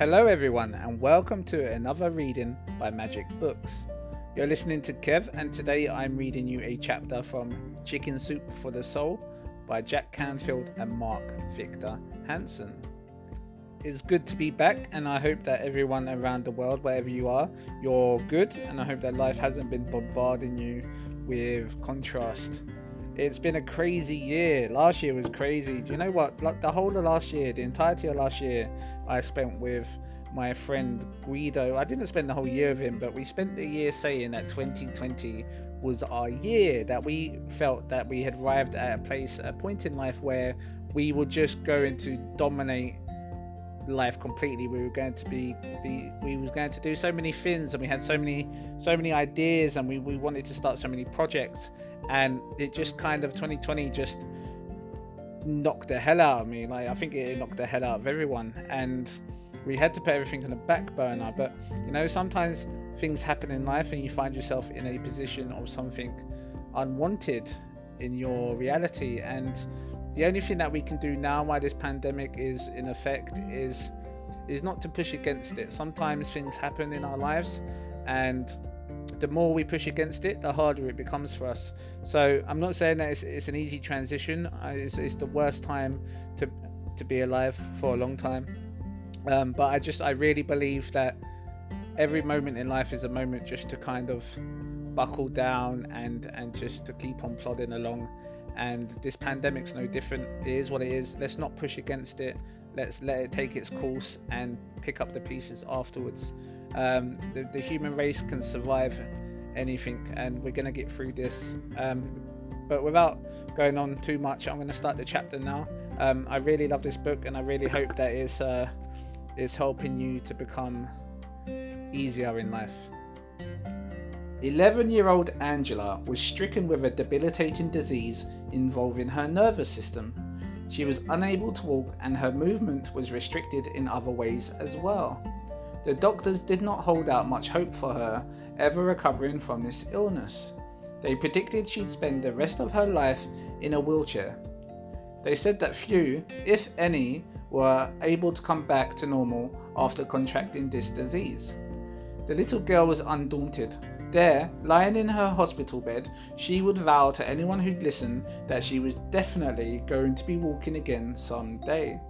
Hello, everyone, and welcome to another reading by Magic Books. You're listening to Kev, and today I'm reading you a chapter from Chicken Soup for the Soul by Jack Canfield and Mark Victor Hansen. It's good to be back, and I hope that everyone around the world, wherever you are, you're good, and I hope that life hasn't been bombarding you with contrast it's been a crazy year. Last year was crazy. Do you know what? Like the whole of last year, the entirety of last year, I spent with my friend Guido. I didn't spend the whole year with him, but we spent the year saying that 2020 was our year. That we felt that we had arrived at a place, a point in life where we were just going to dominate life completely we were going to be, be we was going to do so many things and we had so many so many ideas and we, we wanted to start so many projects and it just kind of 2020 just knocked the hell out of me. Like I think it knocked the hell out of everyone, and we had to put everything on the back burner. But you know, sometimes things happen in life, and you find yourself in a position of something unwanted in your reality, and the only thing that we can do now while this pandemic is in effect is is not to push against it. Sometimes things happen in our lives, and the more we push against it, the harder it becomes for us. So I'm not saying that it's, it's an easy transition. It's, it's, the worst time to to be alive for a long time. Um, but I just I really believe that every moment in life is a moment just to kind of buckle down and and just to keep on plodding along. And this pandemic's no different. It is what it is. Let's not push against it. Let's let it take its course and pick up the pieces afterwards. Um, the, the, human race can survive anything, and we're going to get through this. Um, but without going on too much, I'm going to start the chapter now. Um, I really love this book, and I really hope that it's, uh, it's helping you to become easier in life. 11 year old Angela was stricken with a debilitating disease involving her nervous system. She was unable to walk, and her movement was restricted in other ways as well. The doctors did not hold out much hope for her ever recovering from this illness. They predicted she'd spend the rest of her life in a wheelchair. They said that few, if any, were able to come back to normal after contracting this disease. The little girl was undaunted. There, lying in her hospital bed, she would vow to anyone who'd listen that she was definitely going to be walking again some day.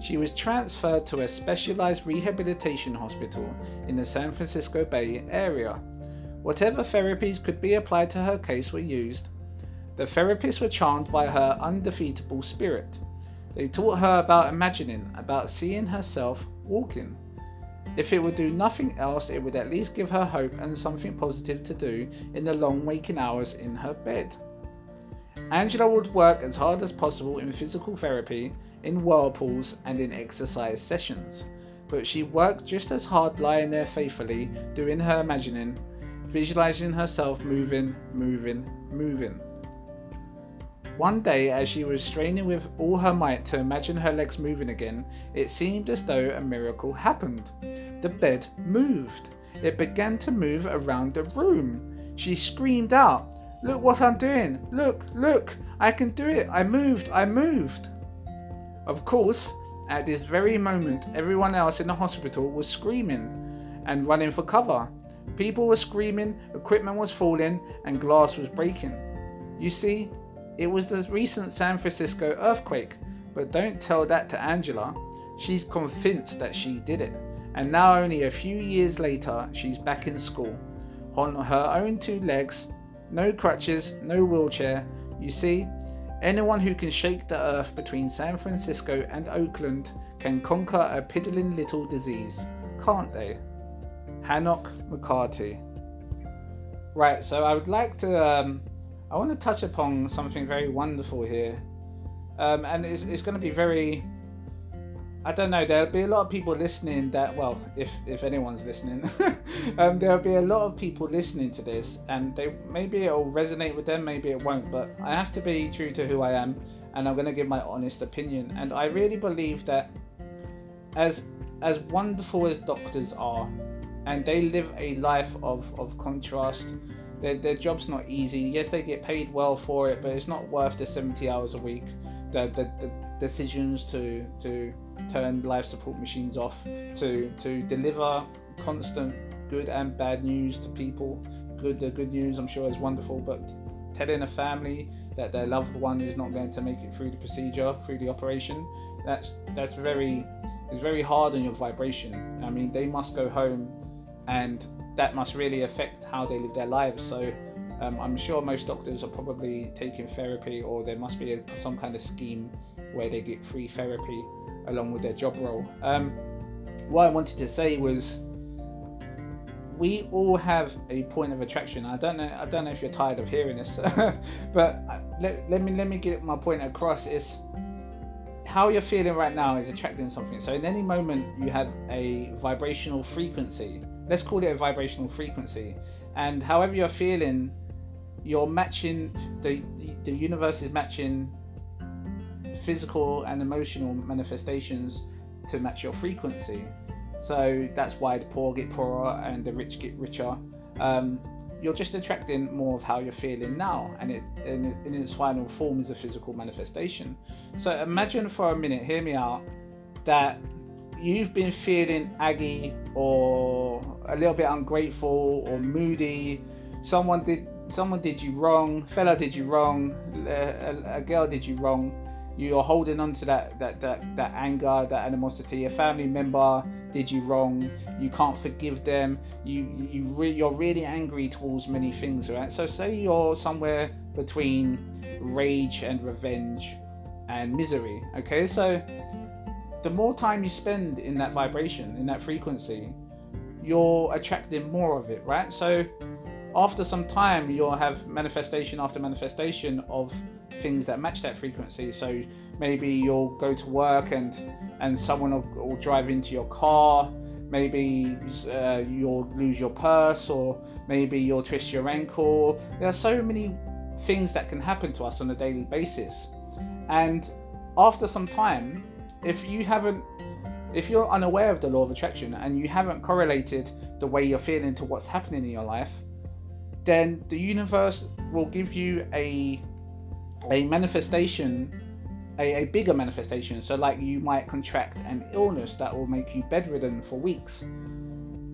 She was transferred to a specialized rehabilitation hospital in the San Francisco Bay Area. Whatever therapies could be applied to her case were used. The therapists were charmed by her undefeatable spirit. They taught her about imagining, about seeing herself walking. If it would do nothing else, it would at least give her hope and something positive to do in the long waking hours in her bed. Angela would work as hard as possible in physical therapy in whirlpools and in exercise sessions. But she worked just as hard lying there faithfully, doing her imagining, visualizing herself moving, moving, moving. One day, as she was straining with all her might to imagine her legs moving again, it seemed as though a miracle happened. The bed moved. It began to move around the room. She screamed out, Look what I'm doing! Look, look! I can do it! I moved! I moved! Of course, at this very moment, everyone else in the hospital was screaming and running for cover. People were screaming, equipment was falling, and glass was breaking. You see, it was the recent San Francisco earthquake, but don't tell that to Angela. She's convinced that she did it. And now, only a few years later, she's back in school. On her own two legs, no crutches, no wheelchair. You see, Anyone who can shake the earth between San Francisco and Oakland can conquer a piddling little disease, can't they? Hanoch McCarty. Right, so I would like to, um, I want to touch upon something very wonderful here. Um, and it's, it's going to be very I don't know. There'll be a lot of people listening. That well, if if anyone's listening, um, there'll be a lot of people listening to this, and they maybe it'll resonate with them, maybe it won't. But I have to be true to who I am, and I'm going to give my honest opinion. And I really believe that, as as wonderful as doctors are, and they live a life of of contrast. Their, their job's not easy. Yes, they get paid well for it, but it's not worth the 70 hours a week the, the, the decisions to to turn life support machines off, to to deliver constant good and bad news to people. Good the good news I'm sure is wonderful, but telling a family that their loved one is not going to make it through the procedure, through the operation, that's that's very it's very hard on your vibration. I mean, they must go home, and that must really affect how they live their lives. So. Um, I'm sure most doctors are probably taking therapy, or there must be a, some kind of scheme where they get free therapy along with their job role. Um, what I wanted to say was, we all have a point of attraction. I don't know. I don't know if you're tired of hearing this, but uh, let, let me let me get my point across. Is how you're feeling right now is attracting something. So in any moment you have a vibrational frequency. Let's call it a vibrational frequency. And however you're feeling, you're matching the the universe is matching physical and emotional manifestations to match your frequency. So that's why the poor get poorer and the rich get richer. Um, you're just attracting more of how you're feeling now, and it in, in its final form is a physical manifestation. So imagine for a minute, hear me out, that you've been feeling aggy or a little bit ungrateful or moody. Someone did someone did you wrong, fella did you wrong, a, a, girl did you wrong you're holding on to that that that that anger that animosity. A family member did you wrong. You can't forgive them. You you re- you're really angry towards many things right? So say you're somewhere between rage and revenge and misery okay? So the more time you spend in that vibration in that frequency you're attracting more of it right so after some time you'll have manifestation after manifestation of things that match that frequency. So maybe you'll go to work and and someone will, will drive into your car. Maybe uh, you'll lose your purse, or maybe you'll twist your ankle. There are so many things that can happen to us on a daily basis, and after some time, if you haven't if you're unaware of the law of attraction and you haven't correlated the way you're feeling to what's happening in your life, then the universe will give you a a manifestation a, a bigger manifestation. So like you might contract an illness that will make you bedridden for weeks.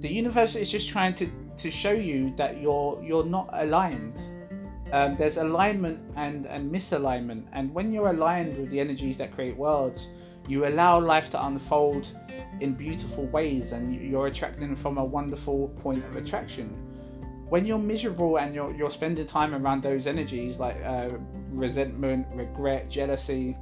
The universe is just trying to to show you that you're you're not aligned. Um, there's alignment and and misalignment. And when you're aligned with the energies that create worlds you allow life to unfold in beautiful ways and you're attracting from a wonderful point of attraction when you're miserable and you're, you're spending time around those energies like uh, resentment, regret, jealousy,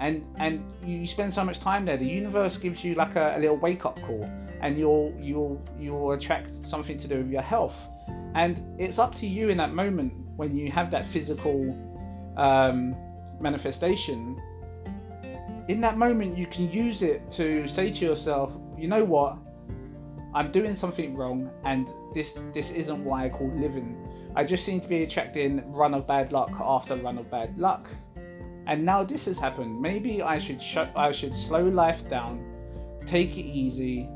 and and you spend so much time there, the universe gives you like a, a little wake up call, and you'll you'll you'll attract something to do with your health, and it's up to you in that moment when you have that physical um, manifestation. In that moment, you can use it to say to yourself, you know what, I'm doing something wrong, and this this isn't why I call living. I just seem to be attracting run of bad luck after run of bad luck, and now this has happened. Maybe I should sh- I should slow life down, take it easy,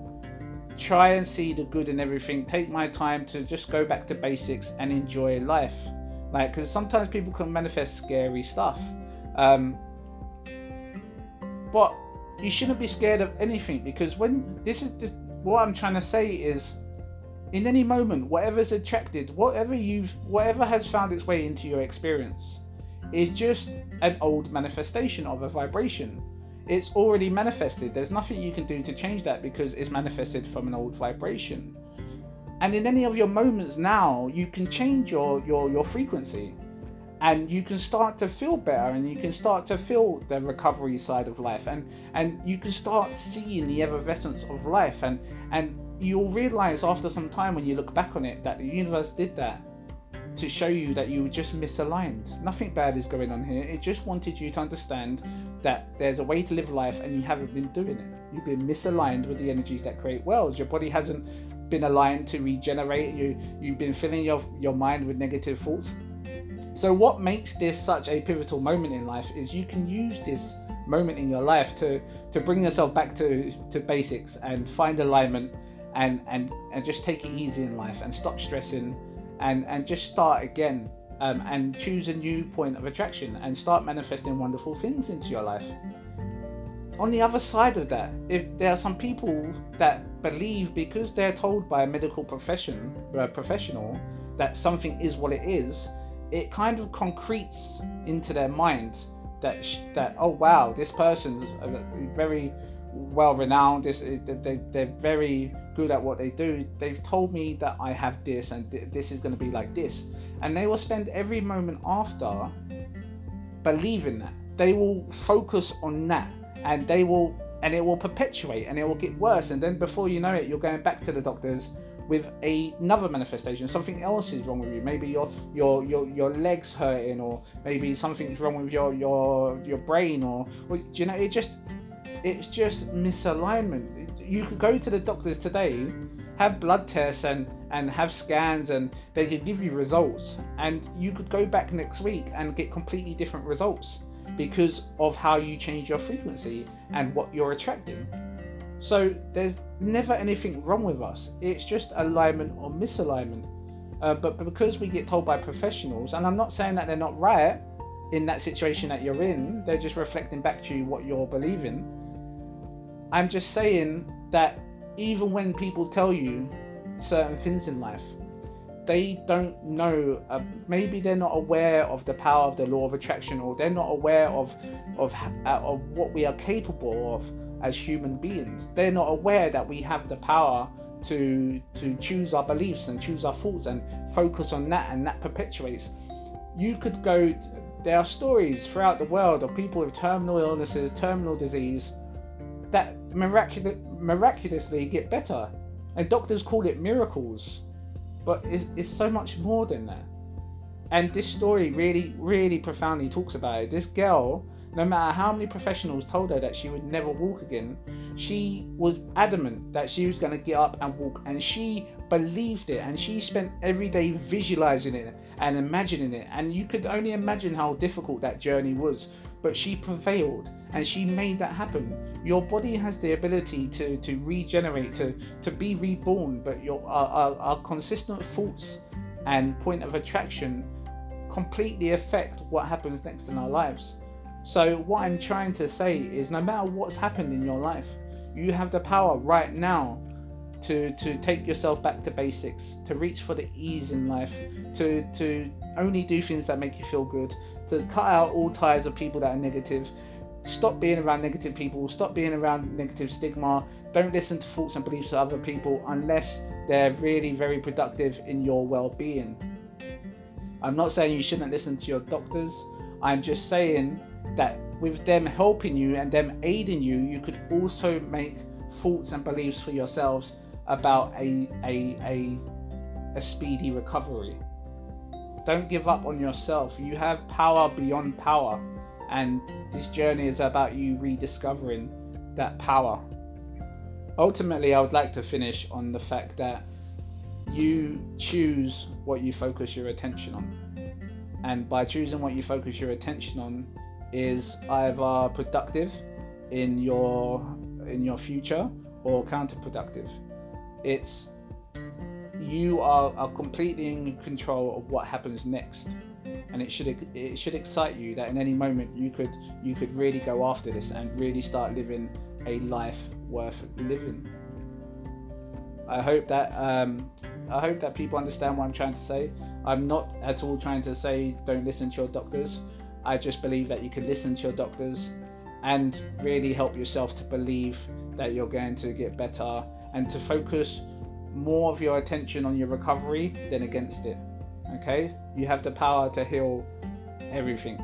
try and see the good in everything. Take my time to just go back to basics and enjoy life. Like, because sometimes people can manifest scary stuff. Um, but you shouldn't be scared of anything because when this is this, what I'm trying to say is in any moment whatever's attracted whatever you've whatever has found its way into your experience is just an old manifestation of a vibration. It's already manifested. There's nothing you can do to change that because it's manifested from an old vibration. And in any of your moments now you can change your your your frequency and you can start to feel better and you can start to feel the recovery side of life and and you can start seeing the effervescence of life and and you'll realize after some time when you look back on it that the universe did that to show you that you were just misaligned. Nothing bad is going on here. It just wanted you to understand that there's a way to live life and you haven't been doing it. You've been misaligned with the energies that create worlds. Your body hasn't been aligned to regenerate. You you've been filling your your mind with negative thoughts so, what makes this such a pivotal moment in life is you can use this moment in your life to to bring yourself back to to basics and find alignment and and and just take it easy in life and stop stressing and and just start again um, and choose a new point of attraction and start manifesting wonderful things into your life. On the other side of that, if there are some people that believe because they're told by a medical profession, a professional, that something is what it is, it kind of concretes into their mind that that oh wow, this person's very well renowned. This they they're very good at what they do. They've told me that I have this and th- this is going to be like this, and they will spend every moment after believing that. They will focus on that, and they will and it will perpetuate and it will get worse. And then before you know it, you're going back to the doctors with a, another manifestation. Something else is wrong with you. Maybe your your your your legs hurting, or maybe something's wrong with your your your brain, or, or you know, it just it's just misalignment. You could go to the doctors today, have blood tests and and have scans, and they could give you results, and you could go back next week and get completely different results because of how you change your frequency and what you're attracting. So there's never anything wrong with us. It's just alignment or misalignment. Uh, but because we get told by professionals, and I'm not saying that they're not right in that situation that you're in, they're just reflecting back to you what you're believing. I'm just saying that even when people tell you certain things in life, they don't know. Uh, maybe they're not aware of the power of the law of attraction, or they're not aware of of uh, of what we are capable of as human beings. They're not aware that we have the power to to choose our beliefs and choose our thoughts and focus on that, and that perpetuates. You could go. There are stories throughout the world of people with terminal illnesses, terminal disease, that miraculous, miraculously get better, and doctors call it miracles. But it's, it's so much more than that. And this story really, really profoundly talks about it. This girl no matter how many professionals told her that she would never walk again, she was adamant that she was going to get up and walk, and she believed it, and she spent every day visualizing it and imagining it. And you could only imagine how difficult that journey was, but she prevailed and she made that happen. Your body has the ability to, to regenerate, to, to be reborn, but your our, our, our consistent thoughts and point of attraction completely affect what happens next in our lives. So, what I'm trying to say is no matter what's happened in your life, you have the power right now to, to take yourself back to basics, to reach for the ease in life, to, to only do things that make you feel good, to cut out all ties of people that are negative, stop being around negative people, stop being around negative stigma, don't listen to thoughts and beliefs of other people unless they're really very productive in your well being. I'm not saying you shouldn't listen to your doctors, I'm just saying that with them helping you and them aiding you, you could also make thoughts and beliefs for yourselves about a, a, a, a speedy recovery. Don't give up on yourself. You have power beyond power, and this journey is about you rediscovering that power. Ultimately, I would like to finish on the fact that you choose what you focus your attention on. And by choosing what you focus your attention on, is either productive in your in your future or counterproductive. It's you are, are completely in control of what happens next. And it should it should excite you that in any moment you could you could really go after this and really start living a life worth living. I hope that um, i hope that people understand what i'm trying to say. I'm not at all trying to say don't listen to your doctors I just believe that you can listen to your doctors and really help yourself to believe that you're going to get better and to focus more of your attention on your recovery than against it. Okay? You have the power to heal everything.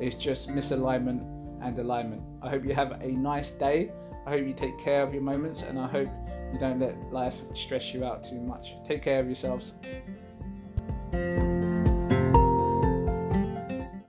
It's just misalignment and alignment. I hope you have a nice day. I hope you take care of your moments and I hope you don't let life stress you out too much. Take care of yourselves.